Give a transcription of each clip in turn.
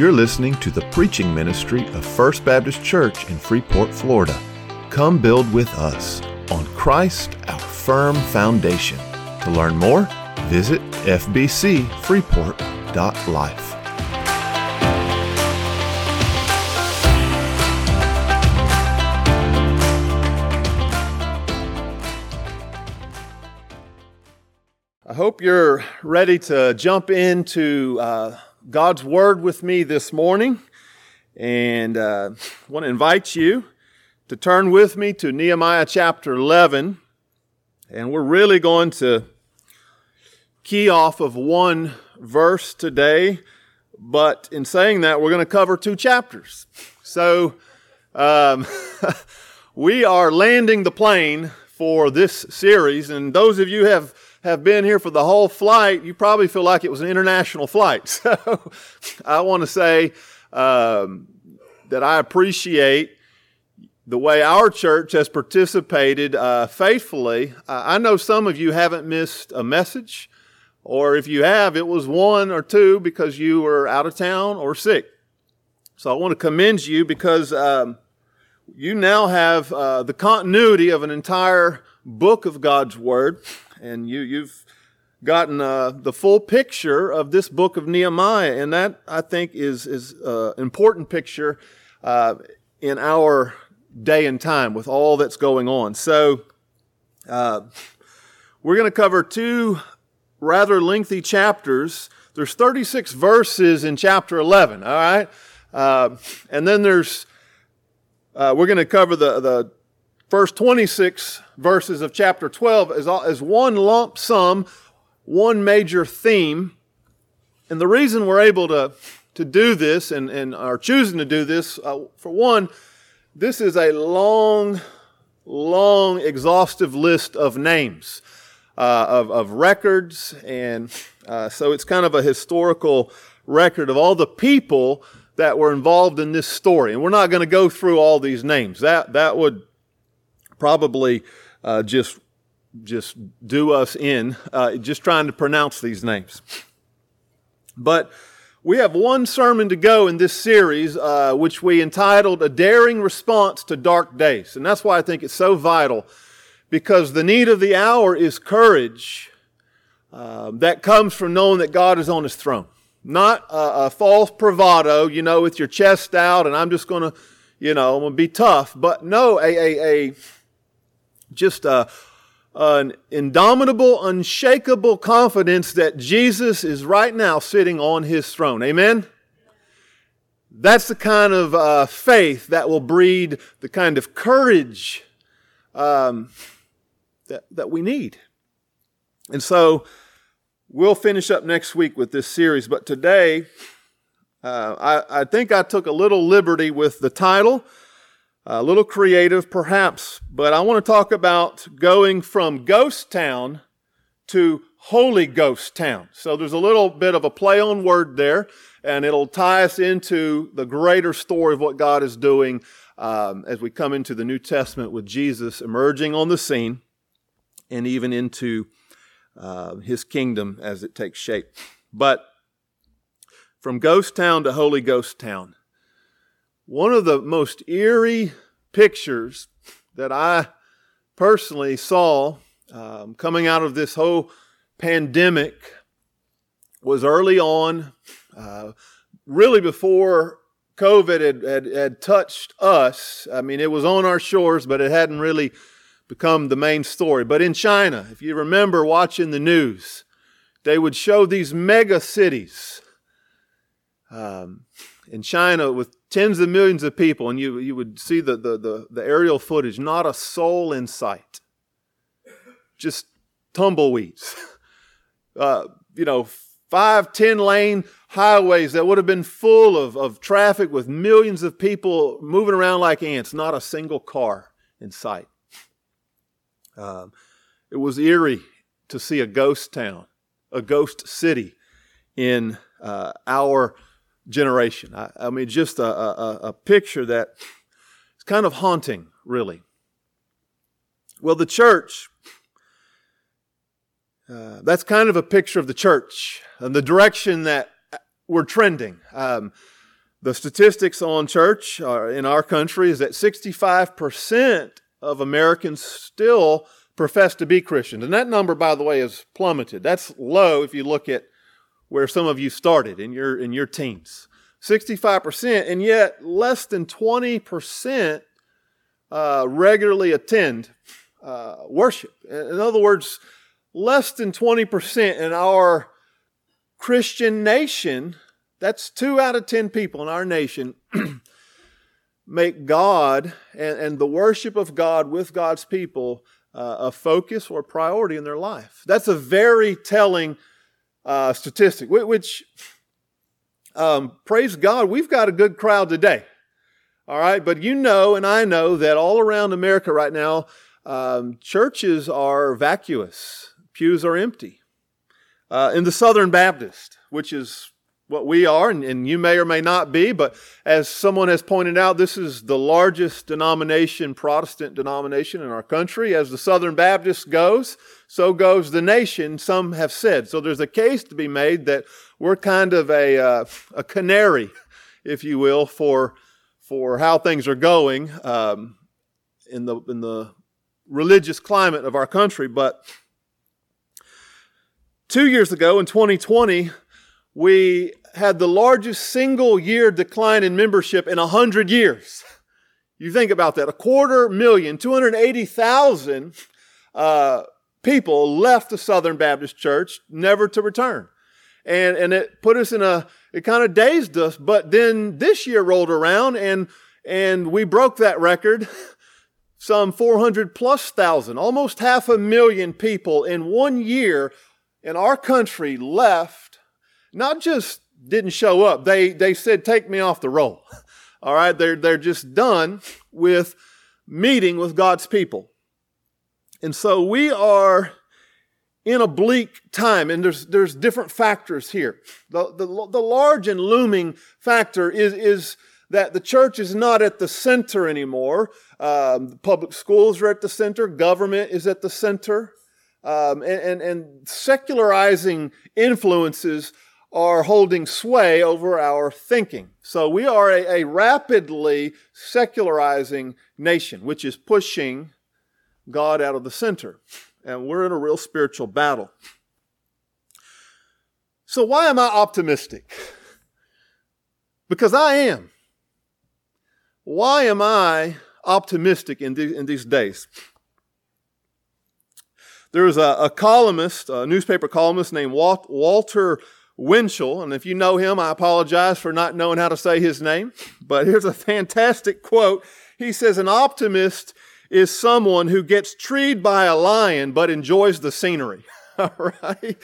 You're listening to the preaching ministry of First Baptist Church in Freeport, Florida. Come build with us on Christ, our firm foundation. To learn more, visit fbcfreeport.life. I hope you're ready to jump into uh, God's Word with me this morning. And uh, I want to invite you to turn with me to Nehemiah chapter 11. And we're really going to key off of one verse today. But in saying that, we're going to cover two chapters. So um, we are landing the plane for this series. And those of you have have been here for the whole flight, you probably feel like it was an international flight. So I want to say um, that I appreciate the way our church has participated uh, faithfully. I know some of you haven't missed a message, or if you have, it was one or two because you were out of town or sick. So I want to commend you because um, you now have uh, the continuity of an entire book of God's Word and you, you've gotten uh, the full picture of this book of Nehemiah, and that I think is is an uh, important picture uh, in our day and time with all that's going on. So uh, we're going to cover two rather lengthy chapters. There's 36 verses in chapter 11. All right, uh, and then there's uh, we're going to cover the the first 26 verses of chapter 12 as, as one lump sum, one major theme. And the reason we're able to, to do this and, and are choosing to do this, uh, for one, this is a long, long, exhaustive list of names, uh, of, of records. And uh, so it's kind of a historical record of all the people that were involved in this story. And we're not going to go through all these names. That, that would probably uh, just just do us in uh, just trying to pronounce these names. But we have one sermon to go in this series, uh, which we entitled "A Daring Response to Dark Days," and that's why I think it's so vital, because the need of the hour is courage uh, that comes from knowing that God is on His throne, not a, a false bravado, you know, with your chest out, and I'm just going to, you know, I'm going to be tough, but no, a, a, a just a, an indomitable, unshakable confidence that Jesus is right now sitting on his throne. Amen? That's the kind of uh, faith that will breed the kind of courage um, that, that we need. And so we'll finish up next week with this series, but today uh, I, I think I took a little liberty with the title. A little creative, perhaps, but I want to talk about going from ghost town to Holy Ghost town. So there's a little bit of a play on word there, and it'll tie us into the greater story of what God is doing um, as we come into the New Testament with Jesus emerging on the scene and even into uh, his kingdom as it takes shape. But from ghost town to Holy Ghost town. One of the most eerie pictures that I personally saw um, coming out of this whole pandemic was early on, uh, really before COVID had, had, had touched us. I mean, it was on our shores, but it hadn't really become the main story. But in China, if you remember watching the news, they would show these mega cities. Um, in China with tens of millions of people, and you, you would see the, the, the, the aerial footage, not a soul in sight. Just tumbleweeds. Uh, you know, five, ten lane highways that would have been full of, of traffic with millions of people moving around like ants, not a single car in sight. Um, it was eerie to see a ghost town, a ghost city in uh, our generation. I, I mean, just a, a, a picture that is kind of haunting, really. Well, the church, uh, that's kind of a picture of the church and the direction that we're trending. Um, The statistics on church in our country is that 65% of Americans still profess to be Christians. And that number, by the way, is plummeted. That's low if you look at where some of you started in your, in your teens. 65%, and yet less than 20% uh, regularly attend uh, worship. In other words, less than 20% in our Christian nation, that's two out of 10 people in our nation, make God and, and, the worship of God with God's people uh, a focus or priority in their life. That's a very telling uh, statistic, which, um, praise God, we've got a good crowd today. All right, but you know, and I know that all around America right now, um, churches are vacuous, pews are empty. Uh, in the Southern Baptist, which is what we are, and, and, you may or may not be, but as someone has pointed out, this is the largest denomination, Protestant denomination in our country. As the Southern Baptist goes, so goes the nation, some have said. So there's a case to be made that we're kind of a, uh, a canary, if you will, for, for how things are going um, in, the, in the religious climate of our country. But two years ago in 2020, we had the largest single year decline in membership in 100 years. You think about that. A quarter million, 280,000 uh, people left the Southern Baptist Church never to return. And, and it put us in a, it kind of dazed us. But then this year rolled around and, and we broke that record. Some 400 plus thousand, almost half a million people in one year in our country left, not just didn't show up, they, they said, take me off the roll. All right, they're, they're just done with meeting with God's people. And so we are in a bleak time, and there's, there's different factors here. The, the, the large and looming factor is, is that the church is not at the center anymore. Um, public schools are at the center, government is at the center, um, and, and, and secularizing influences are holding sway over our thinking. So we are a, a, rapidly secularizing nation, which is pushing God out of the center. And we're in a real spiritual battle. So why am I optimistic? Because I am. Why am I optimistic in, the, in these days? There was a, a columnist, a newspaper columnist named Walt, Walter Winchell. And if you know him, I apologize for not knowing how to say his name. But here's a fantastic quote. He says, An optimist is someone who gets treed by a lion but enjoys the scenery. All right?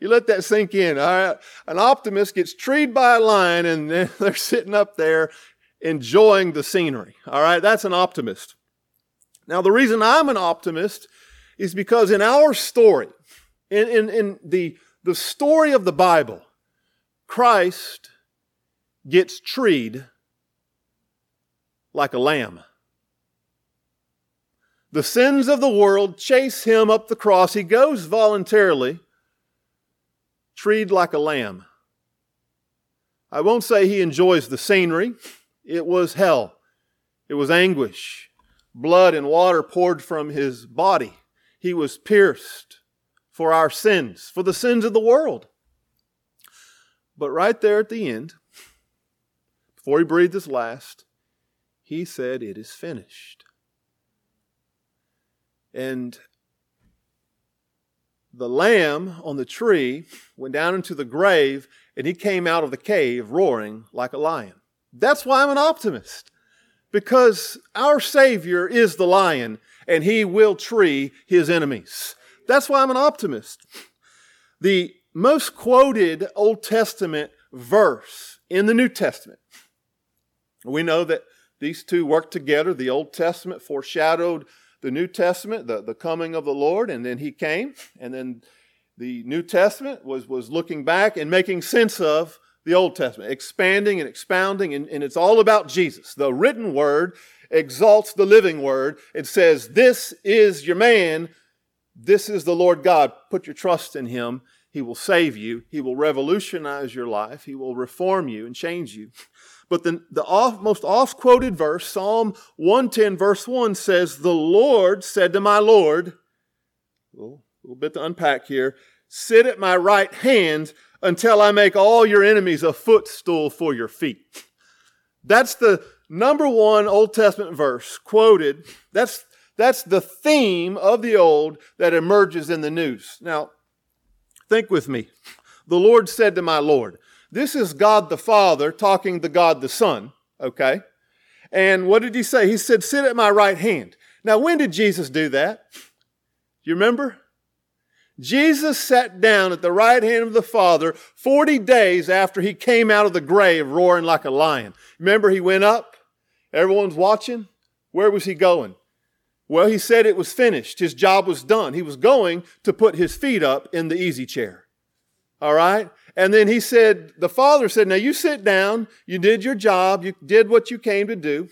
You let that sink in. All right? An optimist gets treed by a lion and they're sitting up there enjoying the scenery. All right? That's an optimist. Now, the reason I'm an optimist is because in our story, in, in, in the, the story of the Bible, Christ gets treed like a lamb. The sins of the world chase him up the cross. He goes voluntarily, treed like a lamb. I won't say he enjoys the scenery. It was hell. It was anguish. Blood and water poured from his body. He was pierced for our sins, for the sins of the world. But right there at the end, before he breathed his last, he said, It is finished. And the lamb on the tree went down into the grave and he came out of the cave roaring like a lion. That's why I'm an optimist. Because our Savior is the lion and he will tree his enemies. That's why I'm an optimist. The most quoted Old Testament verse in the New Testament, we know that these two work together. The Old Testament foreshadowed the New Testament, the, the coming of the Lord, and then he came, and then the New Testament was, was looking back and making sense of the Old Testament, expanding and expounding, and, and it's all about Jesus. The written word exalts the living word. It says, This is your man. This is the Lord God. Put your trust in him. He will save you. He will revolutionize your life. He will reform you and change you. But the, the off, most oft quoted verse, Psalm 110, verse 1 says, The Lord said to my Lord, a little, little bit to unpack here, sit at my right hand until I make all your enemies a footstool for your feet. That's the number one Old Testament verse quoted. That's, that's the theme of the Old that emerges in the news. Now, think with me. The Lord said to my Lord, this is God the Father talking to God the Son, okay? And what did he say? He said, Sit at my right hand. Now, when did Jesus do that? You remember? Jesus sat down at the right hand of the Father 40 days after he came out of the grave roaring like a lion. Remember, he went up, everyone's watching. Where was he going? Well, he said it was finished. His job was done. He was going to put his feet up in the easy chair. All right? And then he said, the father said, Now you sit down. You did your job. You did what you came to do.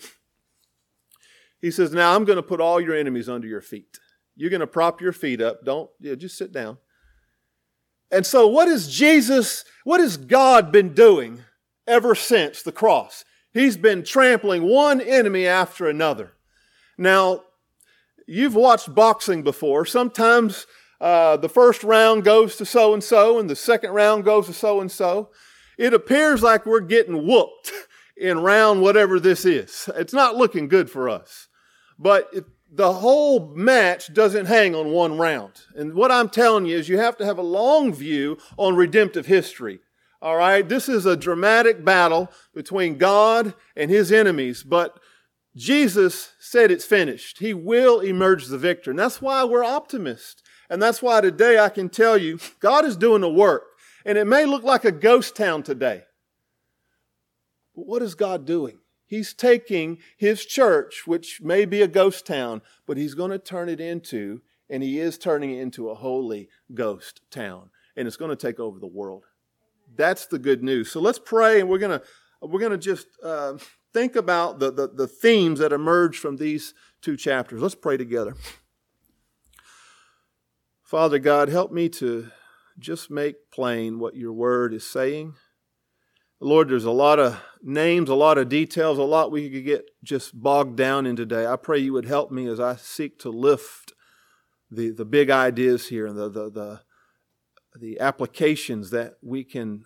He says, Now I'm going to put all your enemies under your feet. You're going to prop your feet up. Don't, yeah, just sit down. And so, what is Jesus, what has God been doing ever since the cross? He's been trampling one enemy after another. Now, you've watched boxing before. Sometimes uh, the first round goes to so and so, and the second round goes to so and so. It appears like we're getting whooped in round whatever this is. It's not looking good for us. But it, the whole match doesn't hang on one round. And what I'm telling you is you have to have a long view on redemptive history. All right? This is a dramatic battle between God and his enemies, but Jesus said it's finished. He will emerge the victor. And that's why we're optimists. And that's why today I can tell you God is doing the work. And it may look like a ghost town today. But what is God doing? He's taking his church, which may be a ghost town, but he's going to turn it into, and he is turning it into a holy ghost town. And it's going to take over the world. That's the good news. So let's pray, and we're going to we're going to just uh, think about the, the, the themes that emerge from these two chapters. Let's pray together. Father God, help me to just make plain what your word is saying. Lord, there's a lot of names, a lot of details, a lot we could get just bogged down in today. I pray you would help me as I seek to lift the, the big ideas here and the, the, the, the applications that we can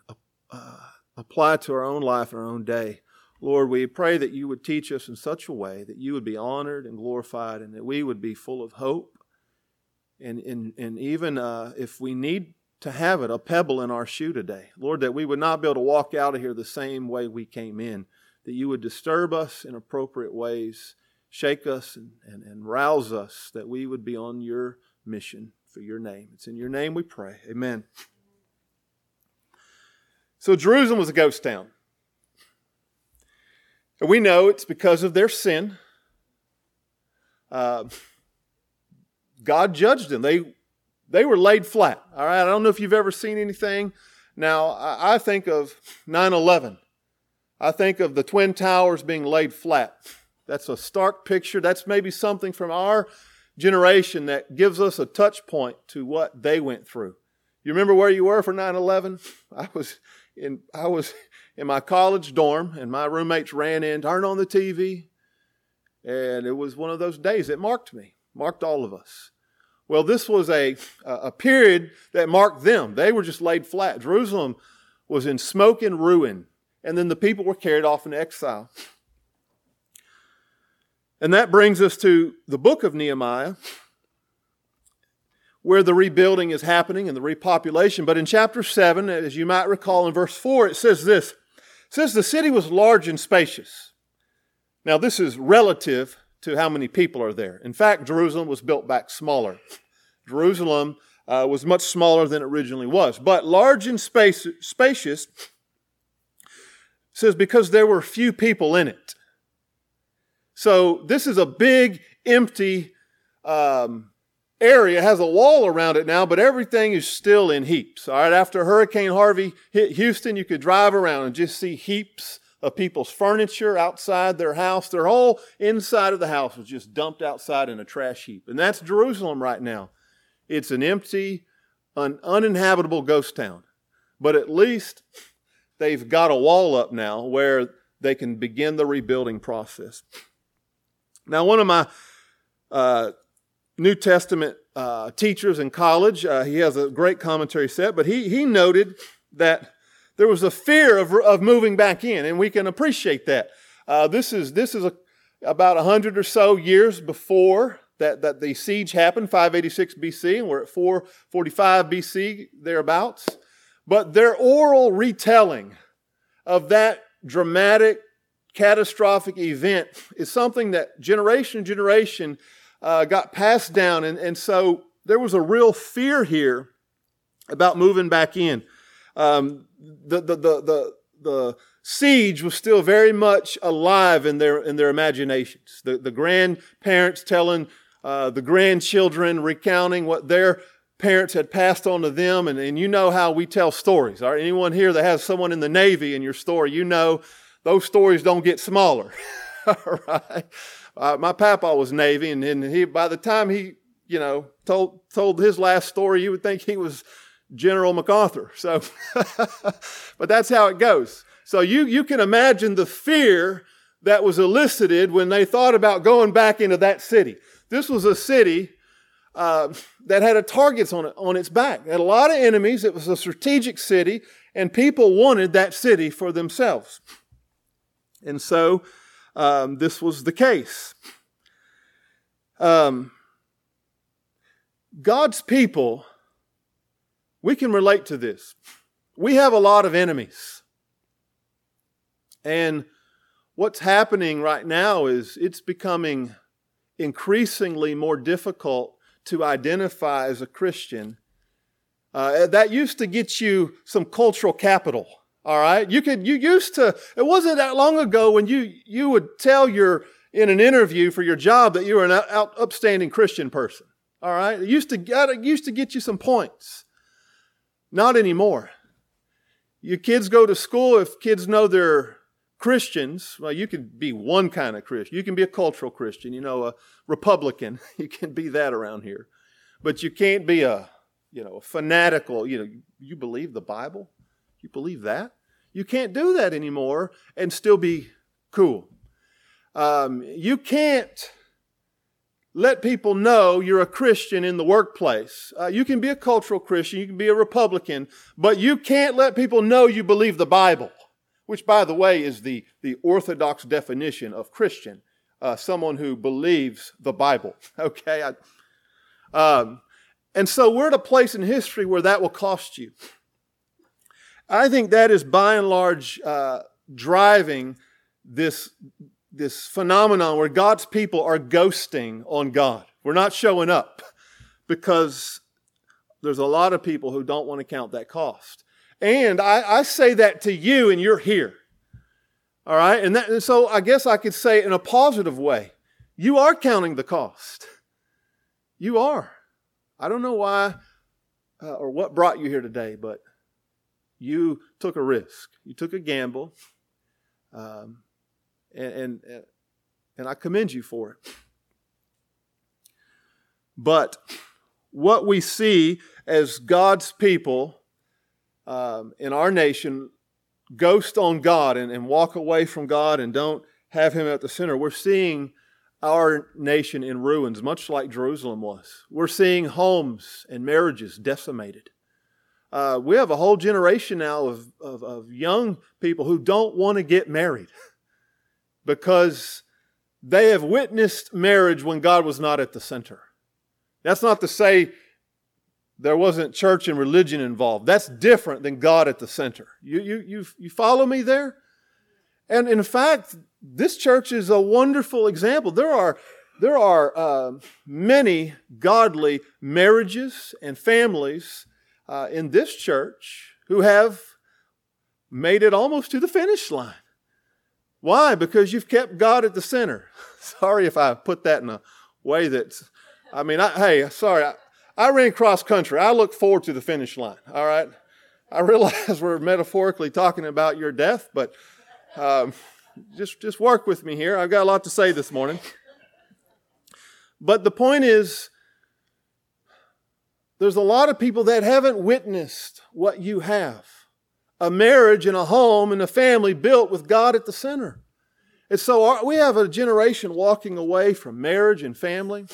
uh, apply to our own life and our own day. Lord, we pray that you would teach us in such a way that you would be honored and glorified and that we would be full of hope and, and, and even uh, if we need to have it, a pebble in our shoe today. Lord, that we would not be able to walk out of here the same way we came in, that you would disturb us in appropriate ways, shake us and, and, and rouse us, that we would be on your mission for your name. It's in your name we pray. Amen. So Jerusalem was a ghost town. We know it's because of their sin. Uh, God judged them. They, they were laid flat. All right. I don't know if you've ever seen anything. Now, I, I think of 9 11. I think of the Twin Towers being laid flat. That's a stark picture. That's maybe something from our generation that gives us a touch point to what they went through. You remember where you were for 9/11? I was in I was in my college dorm and my roommates ran in, turned on the TV, and it was one of those days that marked me, marked all of us. Well, this was a, a period that marked them. They were just laid flat. Jerusalem was in smoke and ruin, and then the people were carried off into exile. And that brings us to the book of Nehemiah, where the rebuilding is happening and the repopulation. But in chapter 7, as you might recall in verse 4, it says this says, The city was large and spacious. Now, this is relative to how many people are there. In fact, Jerusalem was built back smaller. Jerusalem uh, was much smaller than it originally was, but large and space, spacious says because there were few people in it. So this is a big, empty um, area. Has a wall around it now, but everything is still in heaps. All right, after Hurricane Harvey hit Houston, you could drive around and just see heaps of people's furniture outside their house. Their whole inside of the house was just dumped outside in a trash heap. And that's Jerusalem right now. It's an empty, an uninhabitable ghost town. But at least they've got a wall up now where they can begin the rebuilding process. Now, one of my uh, New Testament uh, teachers in college, uh, he has a great commentary set, but he, he noted that there was a fear of, of moving back in, and we can appreciate that. Uh, this is, this is a, about 100 or so years before that, that the siege happened, 586 BC, and we're at 445 BC, thereabouts. But their oral retelling of that dramatic, catastrophic event is something that generation to generation uh, got passed down. And, and so there was a real fear here about moving back in. Um, the, the, the, the, the siege was still very much alive in their, in their imaginations. The, the grandparents telling uh, the grandchildren, recounting what their parents had passed on to them. And, and you know how we tell stories. All right? Anyone here that has someone in the Navy in your story, you know those stories don't get smaller. All right? Uh, my papa was Navy, and, and he by the time he, you know, told told his last story, you would think he was General MacArthur. So, but that's how it goes. So you you can imagine the fear that was elicited when they thought about going back into that city. This was a city uh, that had a targets on it on its back. It had a lot of enemies. It was a strategic city, and people wanted that city for themselves. And so um, this was the case. Um, God's people, we can relate to this. We have a lot of enemies. And what's happening right now is it's becoming increasingly more difficult to identify as a Christian. Uh, that used to get you some cultural capital. All right. You could, you used to, it wasn't that long ago when you, you would tell your, in an interview for your job that you were an out, upstanding Christian person. All right. It used to, it used to get you some points. Not anymore. Your kids go to school. If kids know they're Christians, well, you can be one kind of Christian. You can be a cultural Christian, you know, a Republican. You can be that around here. But you can't be a, you know, a fanatical, you know, you believe the Bible? You believe that? You can't do that anymore and still be cool. Um, you can't let people know you're a Christian in the workplace. Uh, you can be a cultural Christian, you can be a Republican, but you can't let people know you believe the Bible, which, by the way, is the, the orthodox definition of Christian uh, someone who believes the Bible. Okay? I, um, and so we're at a place in history where that will cost you. I think that is by and large uh, driving this, this phenomenon where God's people are ghosting on God. We're not showing up because there's a lot of people who don't want to count that cost. And I, I say that to you, and you're here. All right? And, that, and so I guess I could say in a positive way you are counting the cost. You are. I don't know why uh, or what brought you here today, but you took a risk. You took a gamble. Um, and, and, and I commend you for it. But what we see as God's people um, in our nation ghost on God and, and walk away from God and don't have Him at the center, we're seeing our nation in ruins, much like Jerusalem was. We're seeing homes and marriages decimated. Uh, we have a whole generation now of, of, of young people who don't want to get married because they have witnessed marriage when God was not at the center. That's not to say there wasn't church and religion involved. That's different than God at the center. You, you, you, you follow me there? And in fact, this church is a wonderful example. There are, there are uh, many godly marriages and families uh, in this church who have made it almost to the finish line. Why? Because you've kept God at the center. sorry if I put that in a way that's, I mean, I, hey, sorry, I, I ran cross country. I look forward to the finish line, all right? I realize we're metaphorically talking about your death, but um, just, just work with me here. I've got a lot to say this morning. But the point is, there's a lot of people that haven't witnessed what you have a marriage and a home and a family built with God at the center. And so our, we have a generation walking away from marriage and family.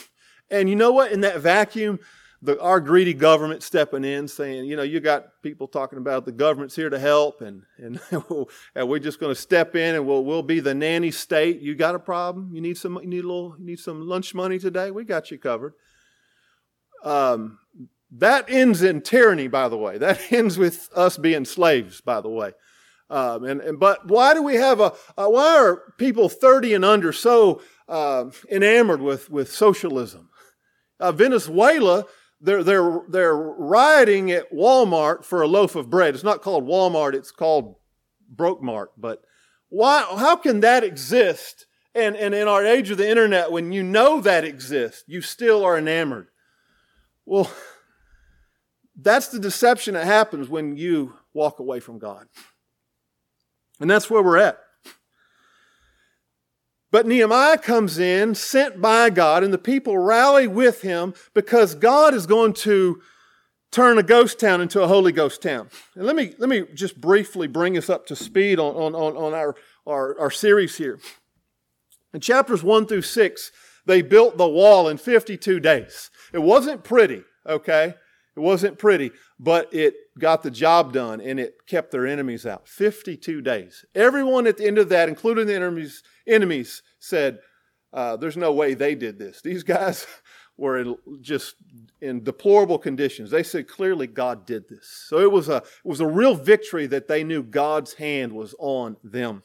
And you know what? In that vacuum, the, our greedy government stepping in saying, you know, you got people talking about the government's here to help and, and, and we're just going to step in and we'll, we'll be the nanny state. You got a problem? You need some, you need a little, you need some lunch money today? We got you covered. Um, that ends in tyranny, by the way. That ends with us being slaves, by the way. Um, and, and, but why do we have a, uh, why are people 30 and under so uh, enamored with, with socialism? Uh, Venezuela, they're, they're, they're rioting at Walmart for a loaf of bread. It's not called Walmart, it's called Broke Mart. But why, how can that exist? And, and in our age of the internet, when you know that exists, you still are enamored. Well, that's the deception that happens when you walk away from God. And that's where we're at. But Nehemiah comes in, sent by God, and the people rally with him because God is going to turn a ghost town into a Holy Ghost town. And let me, let me just briefly bring us up to speed on, on, on our, our, our series here. In chapters 1 through 6, they built the wall in 52 days. It wasn't pretty, okay? It wasn't pretty, but it got the job done and it kept their enemies out. 52 days. Everyone at the end of that, including the enemies, enemies said, uh, There's no way they did this. These guys were in just in deplorable conditions. They said clearly God did this. So it was a, it was a real victory that they knew God's hand was on them.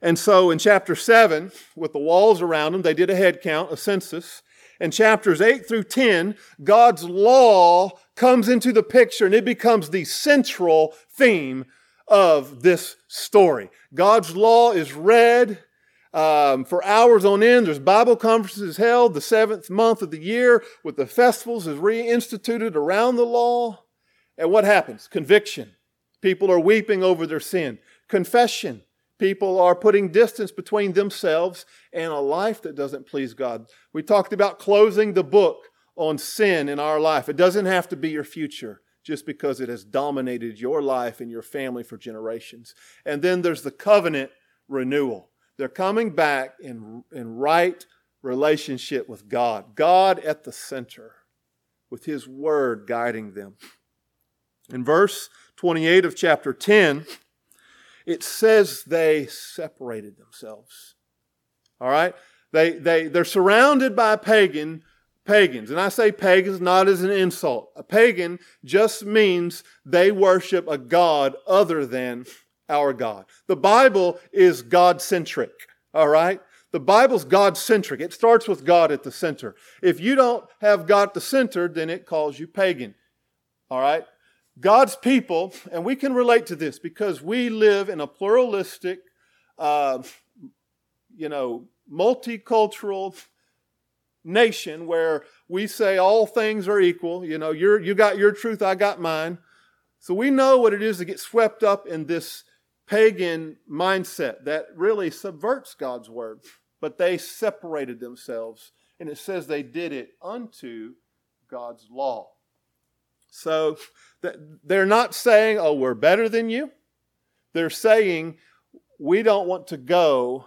And so in chapter 7, with the walls around them, they did a head count, a census. In chapters 8 through 10, God's law comes into the picture and it becomes the central theme of this story. God's law is read um, for hours on end. There's Bible conferences held the seventh month of the year with the festivals is reinstituted around the law. And what happens? Conviction. People are weeping over their sin. Confession. People are putting distance between themselves and a life that doesn't please God. We talked about closing the book on sin in our life. It doesn't have to be your future just because it has dominated your life and your family for generations. And then there's the covenant renewal. They're coming back in, in right relationship with God, God at the center, with His Word guiding them. In verse 28 of chapter 10, it says they separated themselves. All right? They, they, they're surrounded by pagan, pagans. And I say pagans not as an insult. A pagan just means they worship a God other than our God. The Bible is God centric. All right? The Bible's God centric. It starts with God at the center. If you don't have God at the center, then it calls you pagan. All right? God's people, and we can relate to this because we live in a pluralistic, uh, you know, multicultural nation where we say all things are equal. You know, you you got your truth, I got mine. So we know what it is to get swept up in this pagan mindset that really subverts God's word. But they separated themselves, and it says they did it unto God's law. So they're not saying, oh, we're better than you. They're saying, we don't want to go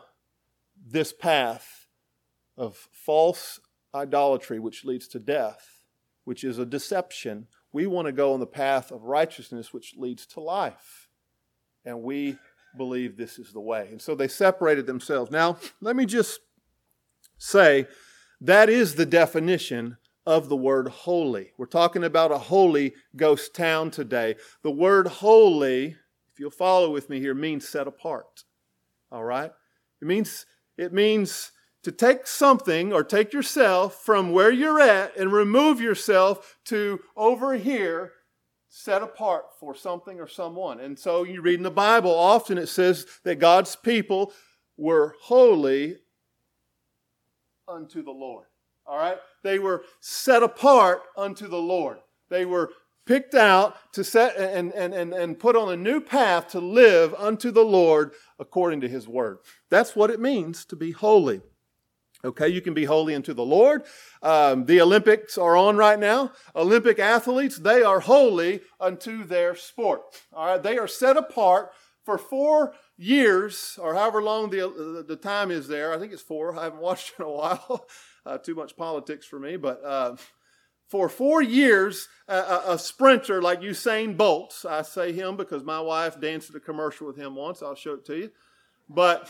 this path of false idolatry, which leads to death, which is a deception. We want to go on the path of righteousness, which leads to life. And we believe this is the way. And so they separated themselves. Now, let me just say that is the definition of the word holy. We're talking about a holy ghost town today. The word holy, if you'll follow with me here, means set apart. All right? It means it means to take something or take yourself from where you're at and remove yourself to over here set apart for something or someone. And so you read in the Bible, often it says that God's people were holy unto the Lord. All right? They were set apart unto the Lord. They were picked out to set and, and, and, and put on a new path to live unto the Lord according to his word. That's what it means to be holy. Okay, you can be holy unto the Lord. Um, the Olympics are on right now. Olympic athletes, they are holy unto their sport. All right, they are set apart for four years, or however long the, the time is there. I think it's four. I haven't watched in a while. Uh, too much politics for me, but uh, for four years, a, a, sprinter like Usain Bolt, I say him because my wife danced a commercial with him once. I'll show it to you. But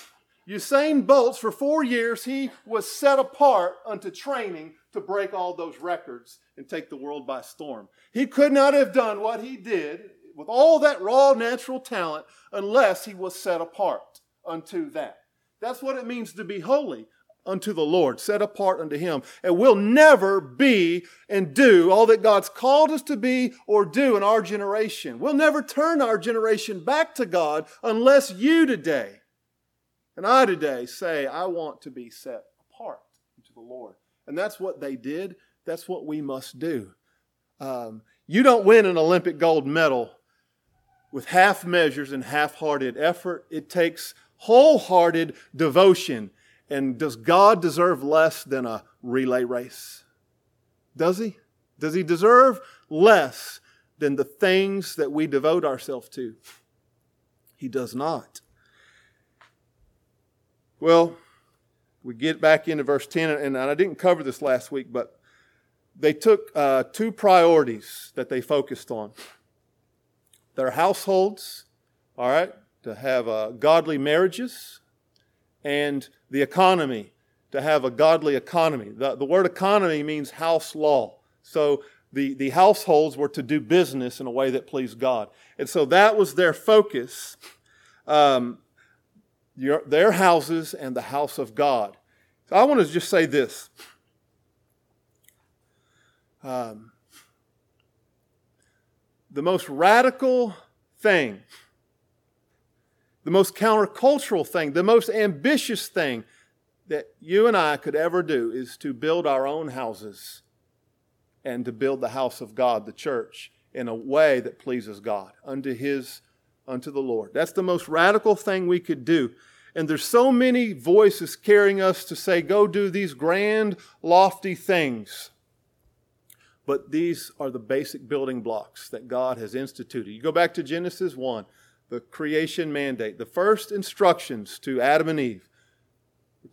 Usain Bolt, for four years, he was set apart unto training to break all those records and take the world by storm. He could not have done what he did with all that raw natural talent unless he was set apart unto that. That's what it means to be holy unto the Lord, set apart unto Him. And we'll never be and do all that God's called us to be or do in our generation. We'll never turn our generation back to God unless you today and I today say, I want to be set apart to the Lord. And that's what they did. That's what we must do. Um, you don't win an Olympic gold medal with half measures and half hearted effort. It takes wholehearted devotion. And does God deserve less than a relay race? Does he? Does he deserve less than the things that we devote ourselves to? He does not. Well, we get back into verse 10, and I didn't cover this last week, but they took uh, two priorities that they focused on their households, all right, to have uh, godly marriages, and the economy, to have a godly economy. The, the word economy means house law. So the, the households were to do business in a way that pleased God. And so that was their focus. Um, your, their houses and the house of God. So I want to just say this. Um, the most radical thing, the most countercultural thing, the most ambitious thing that you and I could ever do is to build our own houses and to build the house of God, the church, in a way that pleases God, unto His unto the Lord. That's the most radical thing we could do. And there's so many voices carrying us to say, go do these grand, lofty things. But these are the basic building blocks that God has instituted. You go back to Genesis 1, the creation mandate, the first instructions to Adam and Eve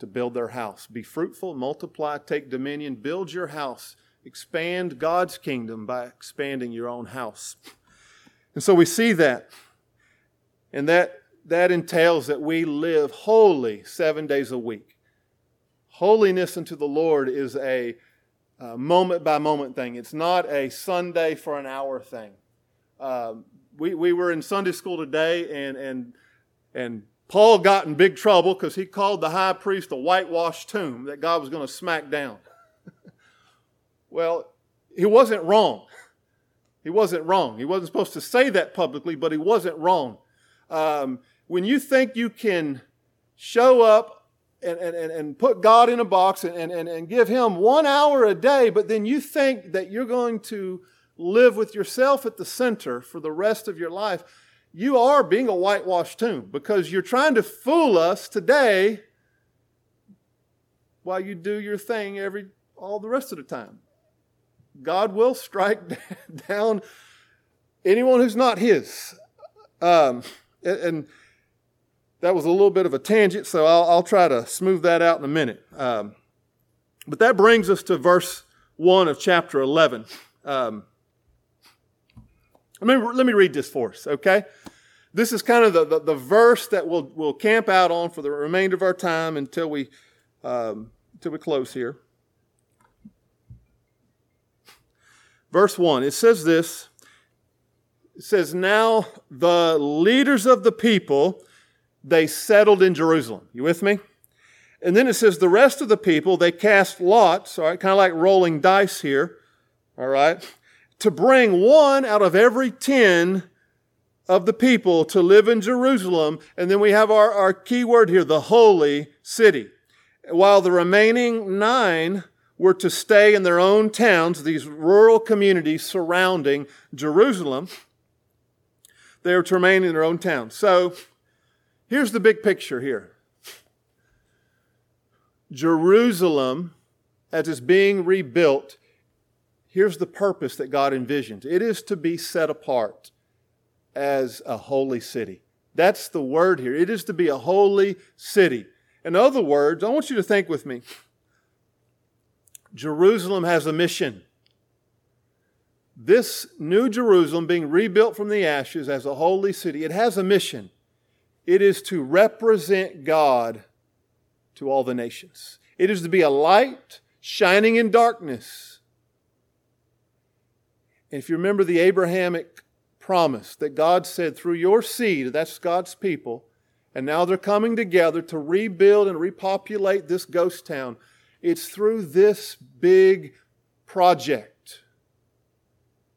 to build their house. Be fruitful, multiply, take dominion, build your house, expand God's kingdom by expanding your own house. And so we see that. And that, that entails that we live holy seven days a week. Holiness unto the Lord is a moment by moment thing, it's not a Sunday for an hour thing. Um, we, we were in Sunday school today, and, and, and Paul got in big trouble because he called the high priest a whitewashed tomb that God was going to smack down. well, he wasn't wrong. He wasn't wrong. He wasn't supposed to say that publicly, but he wasn't wrong. Um, when you think you can show up and, and, and put God in a box and, and, and give Him one hour a day, but then you think that you're going to live with yourself at the center for the rest of your life, you are being a whitewashed tomb because you're trying to fool us today while you do your thing every all the rest of the time. God will strike down anyone who's not His. Um, and that was a little bit of a tangent, so I'll, I'll try to smooth that out in a minute. Um, but that brings us to verse 1 of chapter 11. Um, let, me, let me read this for us, okay? This is kind of the, the, the, verse that we'll, we'll camp out on for the remainder of our time until we, um, until we close here. Verse 1, it says this it says, Now the leaders of the people, they settled in Jerusalem. You with me? And then it says, The rest of the people, they cast lots, all right, kind of like rolling dice here, all right, to bring one out of every ten of the people to live in Jerusalem. And then we have our, our key word here, the holy city. While the remaining nine were to stay in their own towns, these rural communities surrounding Jerusalem they were to remain in their own towns. So here's the big picture here Jerusalem, as it's being rebuilt, here's the purpose that God envisions it is to be set apart as a holy city. That's the word here. It is to be a holy city. In other words, I want you to think with me Jerusalem has a mission. This new Jerusalem being rebuilt from the ashes as a holy city, it has a mission. It is to represent God to all the nations. It is to be a light shining in darkness. And if you remember the Abrahamic promise that God said through your seed, that's God's people, and now they're coming together to rebuild and repopulate this ghost town. It's through this big project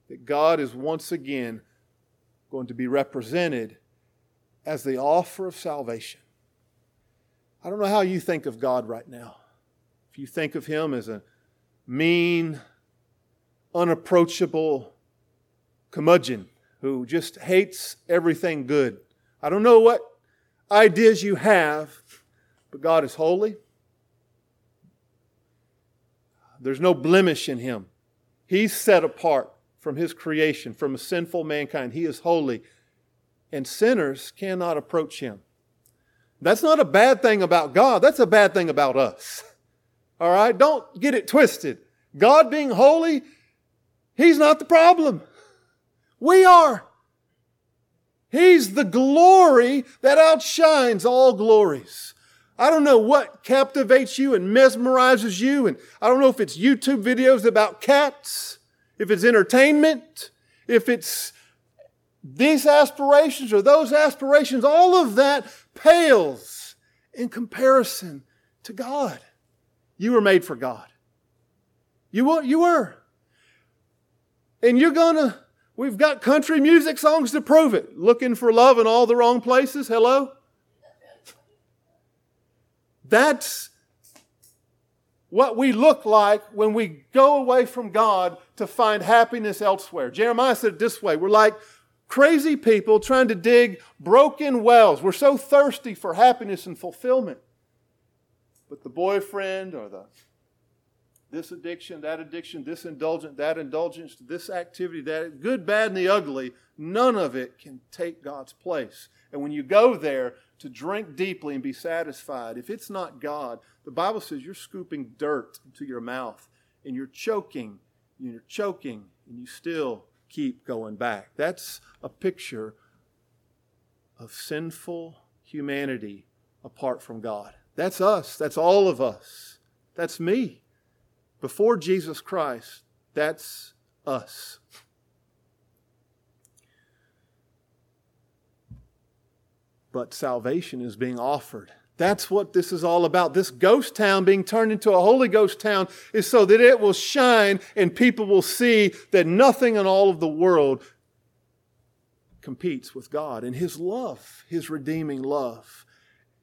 that God is once again going to be represented as the offer of salvation. I don't know how you think of God right now. If you think of Him as a mean, unapproachable curmudgeon who just hates everything good. I don't know what ideas you have, but God is holy. There's no blemish in Him. He's set apart from His creation, from a sinful mankind. He is holy, and sinners cannot approach Him. That's not a bad thing about God, that's a bad thing about us. All right? Don't get it twisted. God being holy, He's not the problem. We are. He's the glory that outshines all glories. I don't know what captivates you and mesmerizes you, and I don't know if it's YouTube videos about cats, if it's entertainment, if it's these aspirations or those aspirations, all of that pales in comparison to God. You were made for God. You were. You were. And you're going to, we've got country music songs to prove it. Looking for love in all the wrong places. Hello? That's what we look like when we go away from God to find happiness elsewhere. Jeremiah said it this way We're like crazy people trying to dig broken wells. We're so thirsty for happiness and fulfillment. But the boyfriend or the this addiction, that addiction, this indulgence, that indulgence, this activity, that good, bad, and the ugly, none of it can take God's place. And when you go there to drink deeply and be satisfied, if it's not God, the Bible says you're scooping dirt into your mouth and you're choking, and you're choking, and you still keep going back. That's a picture of sinful humanity apart from God. That's us. That's all of us. That's me. Before Jesus Christ, that's us. But salvation is being offered that's what this is all about. This ghost town being turned into a Holy Ghost town is so that it will shine and people will see that nothing in all of the world competes with God and His love, His redeeming love.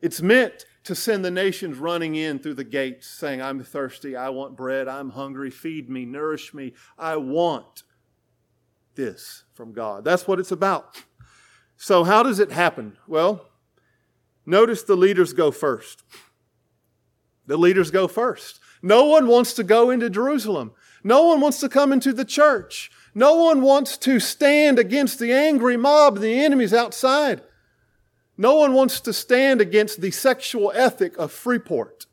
It's meant to send the nations running in through the gates saying, I'm thirsty, I want bread, I'm hungry, feed me, nourish me. I want this from God. That's what it's about. So, how does it happen? Well, Notice the leaders go first. The leaders go first. No one wants to go into Jerusalem. No one wants to come into the church. No one wants to stand against the angry mob, the enemies outside. No one wants to stand against the sexual ethic of Freeport.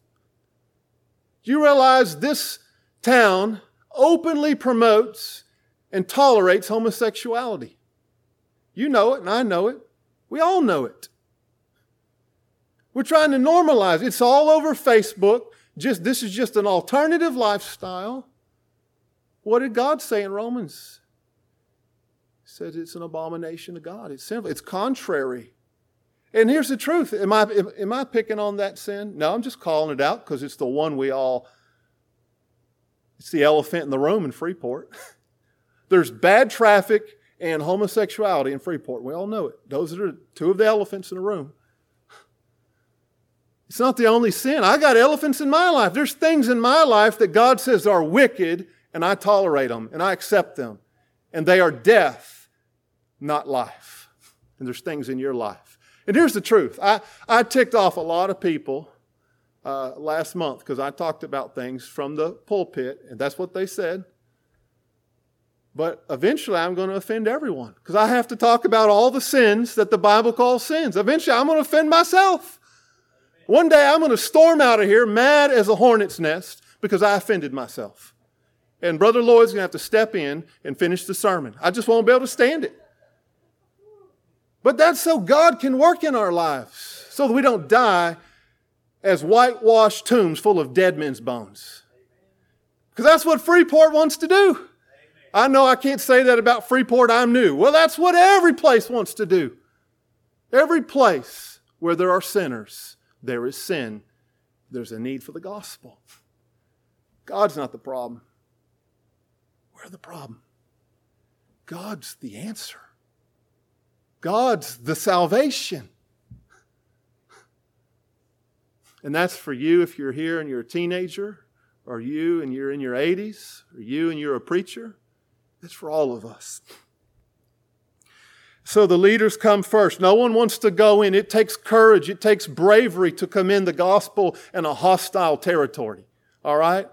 You realize this town openly promotes and tolerates homosexuality? You know it, and I know it. We all know it. We're trying to normalize. It's all over Facebook. Just this is just an alternative lifestyle. What did God say in Romans? He said it's an abomination to God. It's sinful. It's contrary. And here's the truth. Am I, am I picking on that sin? No, I'm just calling it out because it's the one we all, it's the elephant in the room in Freeport. There's bad traffic and homosexuality in Freeport. We all know it. Those are two of the elephants in the room. It's not the only sin. I got elephants in my life. There's things in my life that God says are wicked, and I tolerate them and I accept them. And they are death, not life. And there's things in your life. And here's the truth I, I ticked off a lot of people uh, last month because I talked about things from the pulpit, and that's what they said. But eventually, I'm going to offend everyone because I have to talk about all the sins that the Bible calls sins. Eventually, I'm going to offend myself. One day, I'm going to storm out of here mad as a hornet's nest because I offended myself. And Brother Lloyd's going to have to step in and finish the sermon. I just won't be able to stand it. But that's so God can work in our lives so that we don't die as whitewashed tombs full of dead men's bones. Because that's what Freeport wants to do. I know I can't say that about Freeport, I'm new. Well, that's what every place wants to do. Every place where there are sinners, there is sin. There's a need for the gospel. God's not the problem. We're the problem. God's the answer. God's the salvation. And that's for you if you're here and you're a teenager, or you and you're in your 80s, or you and you're a preacher. It's for all of us. So the leaders come first. No one wants to go in. It takes courage, it takes bravery to come in the gospel in a hostile territory. All right?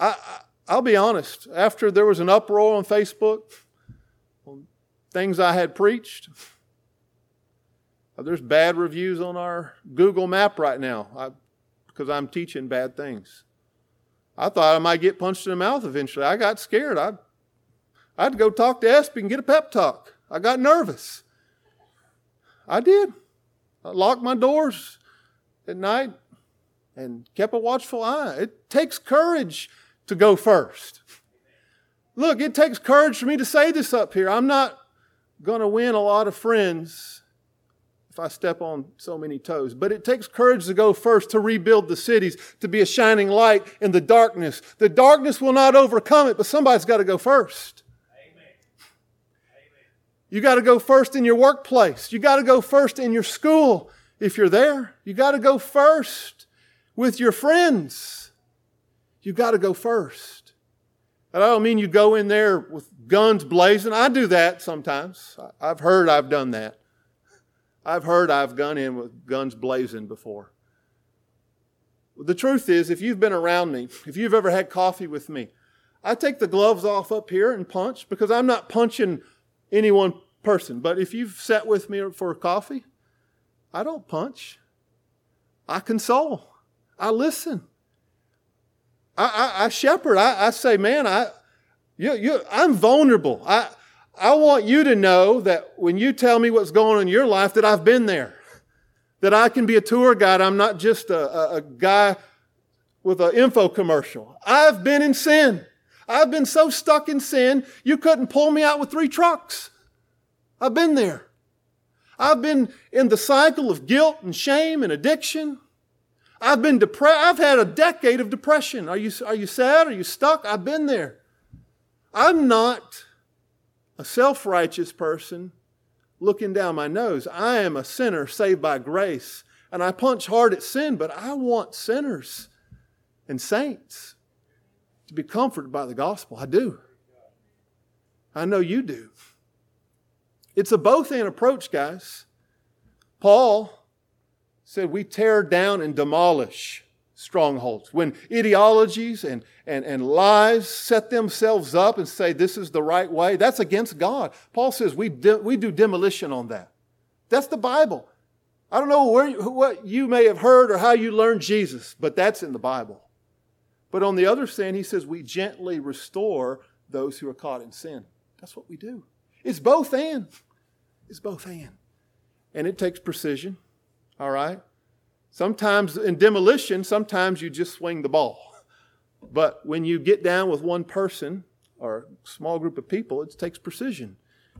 I, I'll be honest. After there was an uproar on Facebook, on things I had preached, Uh, there's bad reviews on our Google map right now. I because I'm teaching bad things. I thought I might get punched in the mouth eventually. I got scared. I, I had to go talk to Espy and get a pep talk. I got nervous. I did. I locked my doors at night and kept a watchful eye. It takes courage to go first. Look, it takes courage for me to say this up here. I'm not going to win a lot of friends if I step on so many toes. But it takes courage to go first to rebuild the cities, to be a shining light in the darkness. The darkness will not overcome it, but somebody's got to go first. You got to go first in your workplace. You got to go first in your school if you're there. You got to go first with your friends. You got to go first. And I don't mean you go in there with guns blazing. I do that sometimes. I've heard I've done that. I've heard I've gone in with guns blazing before. The truth is, if you've been around me, if you've ever had coffee with me, I take the gloves off up here and punch because I'm not punching any one person. But if you've sat with me for coffee, I don't punch. I console. I listen. I, I, I shepherd. I, I, say, man, I, you, you, I'm vulnerable. I, I want you to know that when you tell me what's going on in your life, that I've been there. That I can be a tour guide. I'm not just a, a, a guy with an info commercial. I've been in sin. I've been so stuck in sin, you couldn't pull me out with three trucks. I've been there. I've been in the cycle of guilt and shame and addiction. I've been depressed. I've had a decade of depression. Are you, are you sad? Are you stuck? I've been there. I'm not a self righteous person looking down my nose. I am a sinner saved by grace. And I punch hard at sin, but I want sinners and saints to be comforted by the gospel. I do. I know you do. It's a both and approach, guys. Paul said we tear down and demolish strongholds. When ideologies and, and, and lies set themselves up and say this is the right way, that's against God. Paul says we, de- we do demolition on that. That's the Bible. I don't know where, what you may have heard or how you learned Jesus, but that's in the Bible. But on the other hand, he says we gently restore those who are caught in sin. That's what we do. It's both and. It's both and. And it takes precision, all right? Sometimes in demolition, sometimes you just swing the ball. But when you get down with one person or a small group of people, it takes precision.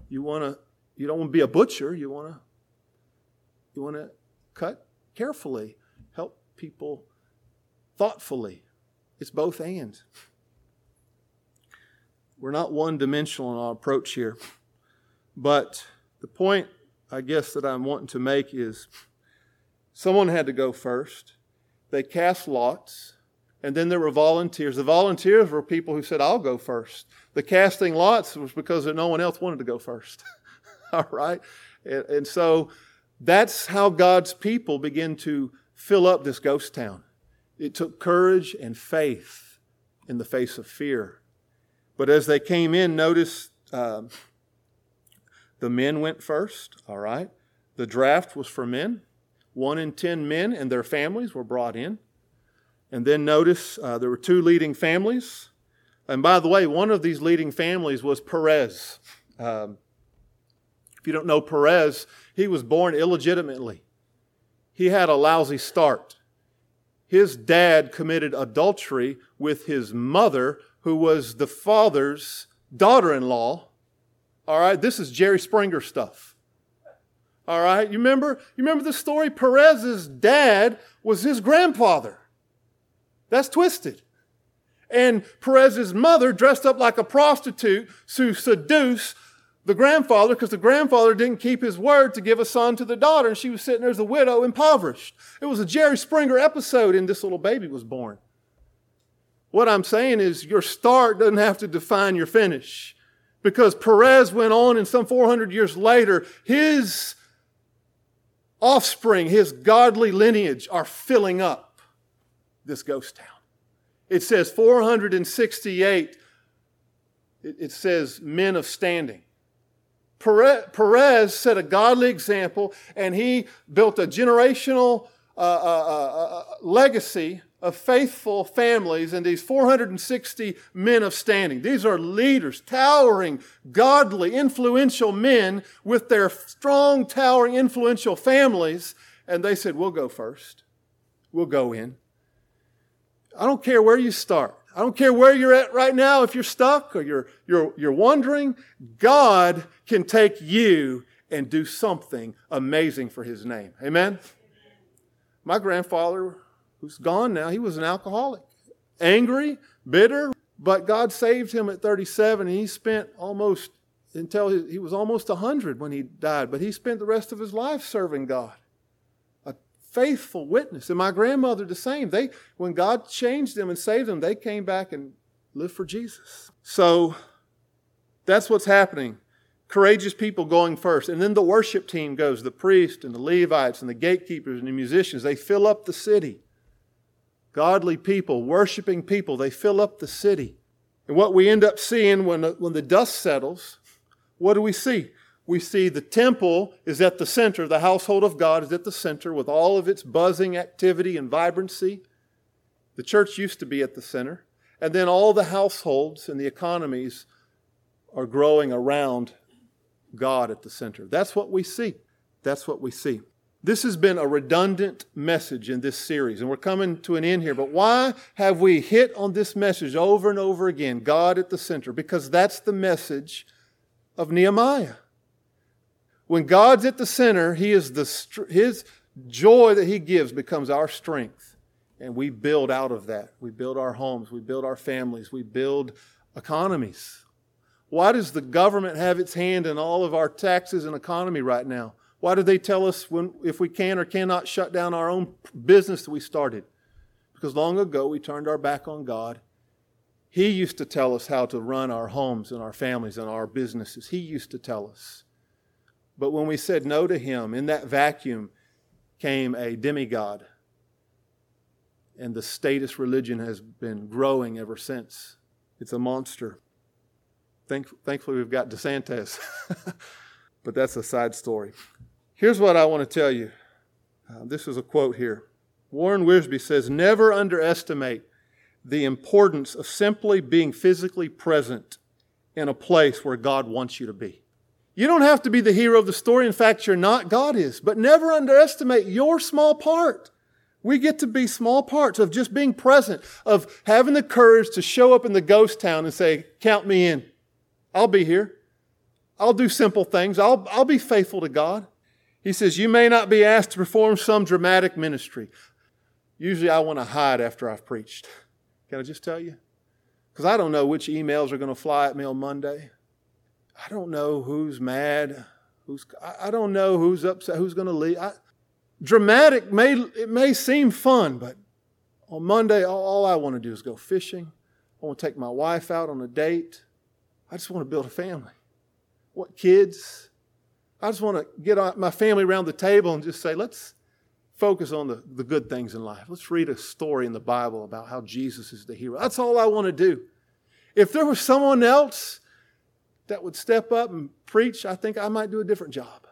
You want to you don't want to be a butcher, you want to you want to cut carefully, help people thoughtfully. It's both and. We're not one dimensional in our approach here. But the point I guess that I'm wanting to make is Someone had to go first. They cast lots, and then there were volunteers. The volunteers were people who said, I'll go first. The casting lots was because no one else wanted to go first. All right? And, and so that's how God's people begin to fill up this ghost town. It took courage and faith in the face of fear. But as they came in, notice uh, the men went first, all right? The draft was for men. One in ten men and their families were brought in. And then notice uh, there were two leading families. And by the way, one of these leading families was Perez. Um, if you don't know Perez, he was born illegitimately. He had a lousy start. His dad committed adultery with his mother, who was the father's daughter in law. All right, this is Jerry Springer stuff. All right, you remember? You remember the story? Perez's dad was his grandfather. That's twisted. And Perez's mother dressed up like a prostitute to seduce the grandfather because the grandfather didn't keep his word to give a son to the daughter, and she was sitting there as a widow, impoverished. It was a Jerry Springer episode, and this little baby was born. What I'm saying is, your start doesn't have to define your finish. Because Perez went on, and some 400 years later, his offspring, his godly lineage, are filling up this ghost town. It says 468, it says men of standing. Perez set a godly example and he built a generational uh, uh, uh, uh, legacy of faithful families and these 460 men of standing. These are leaders, towering, godly, influential men with their strong, towering, influential families. And they said, We'll go first. We'll go in. I don't care where you start. I don't care where you're at right now, if you're stuck or you're, you're, you're wondering, God can take you and do something amazing for His name. Amen? My grandfather, who's gone now, he was an alcoholic, angry, bitter, but God saved him at 37 and he spent almost until he, was almost 100 when he died, but he spent the rest of his life serving God A faithful witness. And my grandmother, the same. They, when God changed them and saved them, they came back and lived for Jesus. So that's what's happening. Courageous people going first. And then the worship team goes the priests and the Levites and the gatekeepers and the musicians. They fill up the city. Godly people, worshiping people, they fill up the city. And what we end up seeing when the, when the dust settles, what do we see? we see the temple is at the center, the household of God is at the center with all of its buzzing activity and vibrancy. The church used to be at the center. And then all the households and the economies are growing around God at the center. That's what we see. That's what we see. This has been a redundant message in this series, and we're coming to an end here. But why have we hit on this message over and over again? God at the center. Because that's the message of Nehemiah. When God's at the center, He is the, His joy that He gives becomes our strength. And we build out of that. We build our homes, we build our families, we build economies. Why does the government have its hand in all of our taxes and economy right now? Why do they tell us when, if we can or cannot shut down our own business that we started? Because long ago we turned our back on God. He used to tell us how to run our homes and our families and our businesses. He used to tell us. But when we said no to him, in that vacuum came a demigod. And the status religion has been growing ever since. It's a monster. Thank, thankfully, we've got DeSantis. but that's a side story. Here's what I want to tell you. Uh, this is a quote here. Warren Wiersbe says, Never underestimate the importance of simply being physically present in a place where God wants you to be. You don't have to be the hero of the story. In fact, you're not. God is. But never underestimate your small part. We get to be small parts of just being present, of having the courage to show up in the ghost town and say, Count me in. I'll be here. I'll do simple things. I'll, I'll be faithful to God. He says, You may not be asked to perform some dramatic ministry. Usually I want to hide after I've preached. Can I just tell you? Because I don't know which emails are going to fly at me on Monday. I don't know who's mad, who's I, don't know who's upset, who's going to leave. I, dramatic may it may seem fun, but on Monday, all, all I want to do is go fishing. I want to take my wife out on a date. I just want to build a family. What kids? I just want to get my family around the table and just say, let's focus on the, the good things in life. Let's read a story in the Bible about how Jesus is the hero. That's all I want to do. If there was someone else that would step up and preach, I think I might do a different job.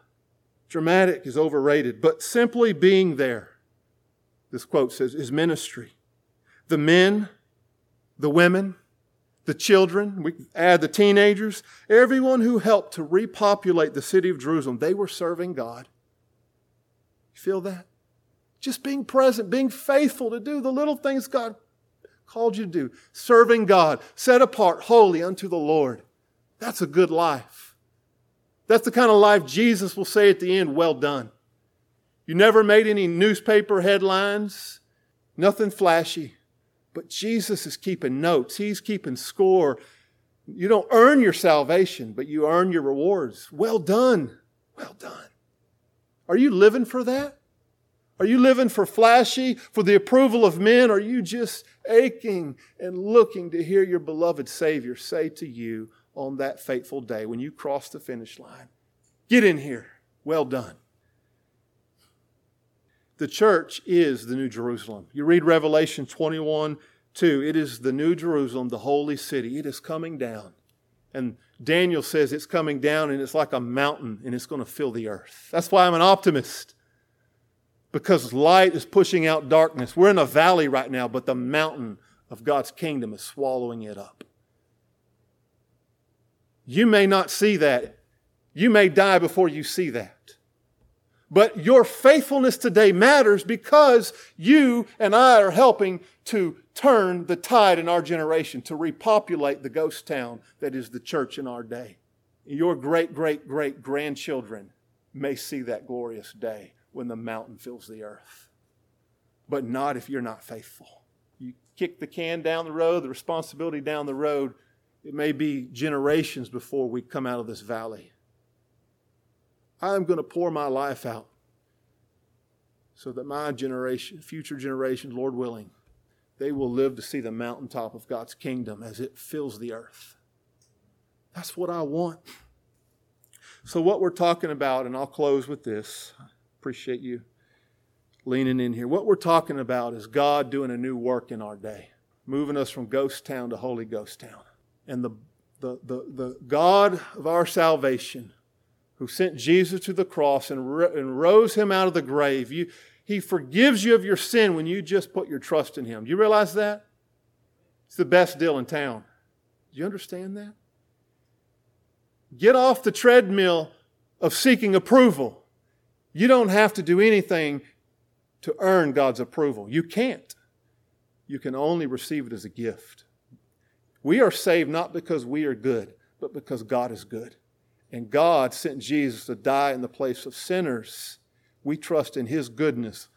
Dramatic is overrated, but simply being there, this quote says, is ministry. The men, the women, the children, we add the teenagers, everyone who helped to repopulate the city of Jerusalem, they were serving God. You feel that? Just being present, being faithful to do the little things God called you to do, serving God, set apart, holy unto the Lord. That's a good life. That's the kind of life Jesus will say at the end, well done. You never made any newspaper headlines, nothing flashy. But Jesus is keeping notes, He's keeping score. You don't earn your salvation, but you earn your rewards. Well done. Well done. Are you living for that? Are you living for flashy, for the approval of men? Are you just aching and looking to hear your beloved Savior say to you on that fateful day when you cross the finish line, Get in here. Well done. The church is the New Jerusalem. You read Revelation 21 2. It is the New Jerusalem, the holy city. It is coming down. And Daniel says it's coming down and it's like a mountain and it's going to fill the earth. That's why I'm an optimist. Because light is pushing out darkness. We're in a valley right now, but the mountain of God's kingdom is swallowing it up. You may not see that. You may die before you see that. But your faithfulness today matters because you and I are helping to turn the tide in our generation, to repopulate the ghost town that is the church in our day. Your great, great, great grandchildren may see that glorious day when the mountain fills the earth. But not if you're not faithful. You kick the can down the road, the responsibility down the road. It may be generations before we come out of this valley. I'm going to pour my life out so that my generation, future generations, Lord willing, they will live to see the mountaintop of God's kingdom as it fills the earth. That's what I want. So, what we're talking about, and I'll close with this. Appreciate you leaning in here. What we're talking about is God doing a new work in our day, moving us from ghost town to Holy Ghost town. And the, the, the, the God of our salvation who sent Jesus to the cross and, ro- and rose him out of the grave. You, he forgives you of your sin when you just put your trust in Him. Do you realize that? It's the best deal in town. Do you understand that? Get off the treadmill of seeking approval. You don't have to do anything to earn God's approval. You can't. You can only receive it as a gift. We are saved not because we are good, but because God is good. And God sent Jesus to die in the place of sinners. We trust in His goodness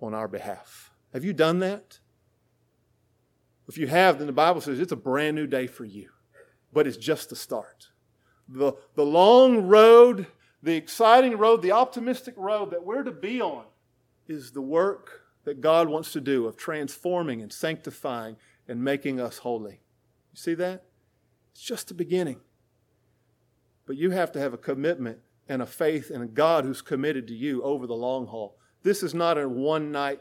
on our behalf. Have you done that? If you have, then the Bible says it's a brand new day for you, but it's just the start. The, the long road, the exciting road, the optimistic road that we're to be on is the work that God wants to do of transforming and sanctifying and making us holy. You see that? It's just the beginning. But you have to have a commitment and a faith in a God who's committed to you over the long haul. This is not a one night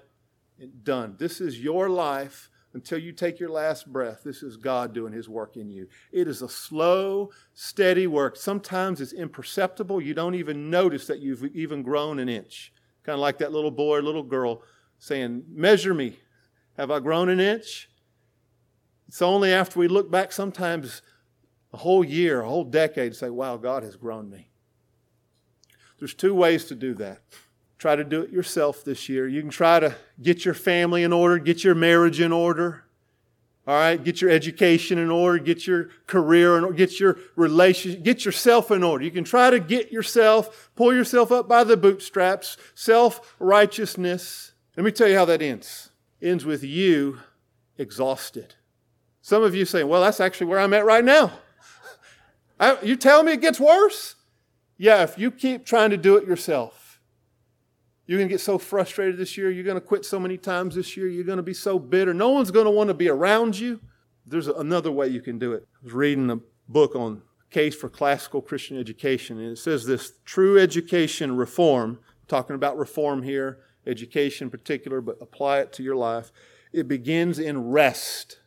done. This is your life until you take your last breath. This is God doing His work in you. It is a slow, steady work. Sometimes it's imperceptible. You don't even notice that you've even grown an inch. Kind of like that little boy, or little girl saying, Measure me. Have I grown an inch? It's only after we look back sometimes a whole year, a whole decade, to say, Wow, God has grown me. There's two ways to do that. Try to do it yourself this year. You can try to get your family in order, get your marriage in order. All right, get your education in order, get your career in order, get your relationship, get yourself in order. You can try to get yourself, pull yourself up by the bootstraps, self righteousness. Let me tell you how that ends. Ends with you exhausted. Some of you saying, well, that's actually where I'm at right now. I, you tell me it gets worse? Yeah, if you keep trying to do it yourself, you're going to get so frustrated this year. You're going to quit so many times this year. You're going to be so bitter. No one's going to want to be around you. There's another way you can do it. I was reading a book on case for classical Christian education, and it says this true education reform, talking about reform here education in particular, but apply it to your life. It begins in rest.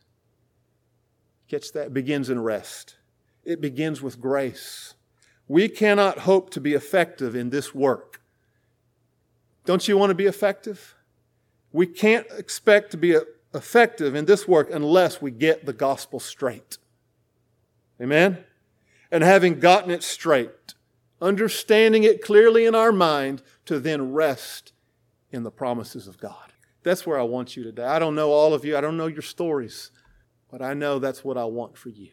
Catch that? Begins in rest. It begins with grace. We cannot hope to be effective in this work. Don't you want to be effective? We can't expect to be effective in this work unless we get the gospel straight. Amen? And having gotten it straight, understanding it clearly in our mind, to then rest in the promises of God. That's where I want you today. I don't know all of you, I don't know your stories, but I know that's what I want for you.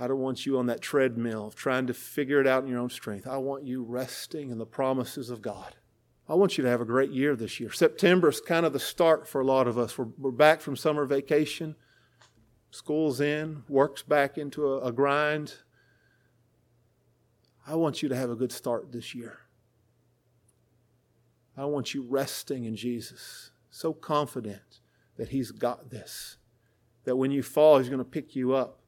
I don't want you on that treadmill of trying to figure it out in your own strength. I want you resting in the promises of God. I want you to have a great year this year. September is kind of the start for a lot of us. We're, we're back from summer vacation. School's in, work's back into a, a grind. I want you to have a good start this year. I want you resting in Jesus, so confident that He's got this, that when you fall, He's going to pick you up,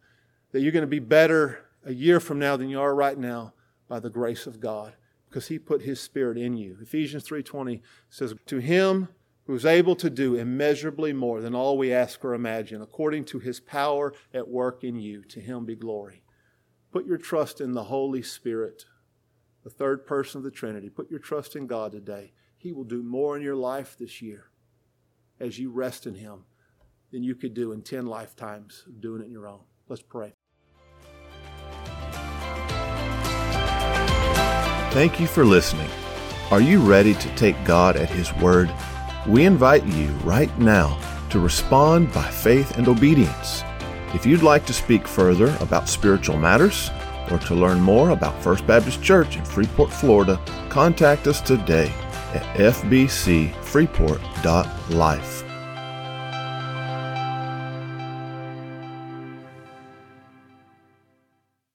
that you're going to be better a year from now than you are right now by the grace of God because he put his spirit in you. Ephesians 3:20 says to him who is able to do immeasurably more than all we ask or imagine according to his power at work in you to him be glory. Put your trust in the Holy Spirit, the third person of the Trinity. Put your trust in God today. He will do more in your life this year as you rest in Him than you could do in 10 lifetimes of doing it on your own. Let's pray. Thank you for listening. Are you ready to take God at His word? We invite you right now to respond by faith and obedience. If you'd like to speak further about spiritual matters or to learn more about First Baptist Church in Freeport, Florida, contact us today at fbcfreeport.life.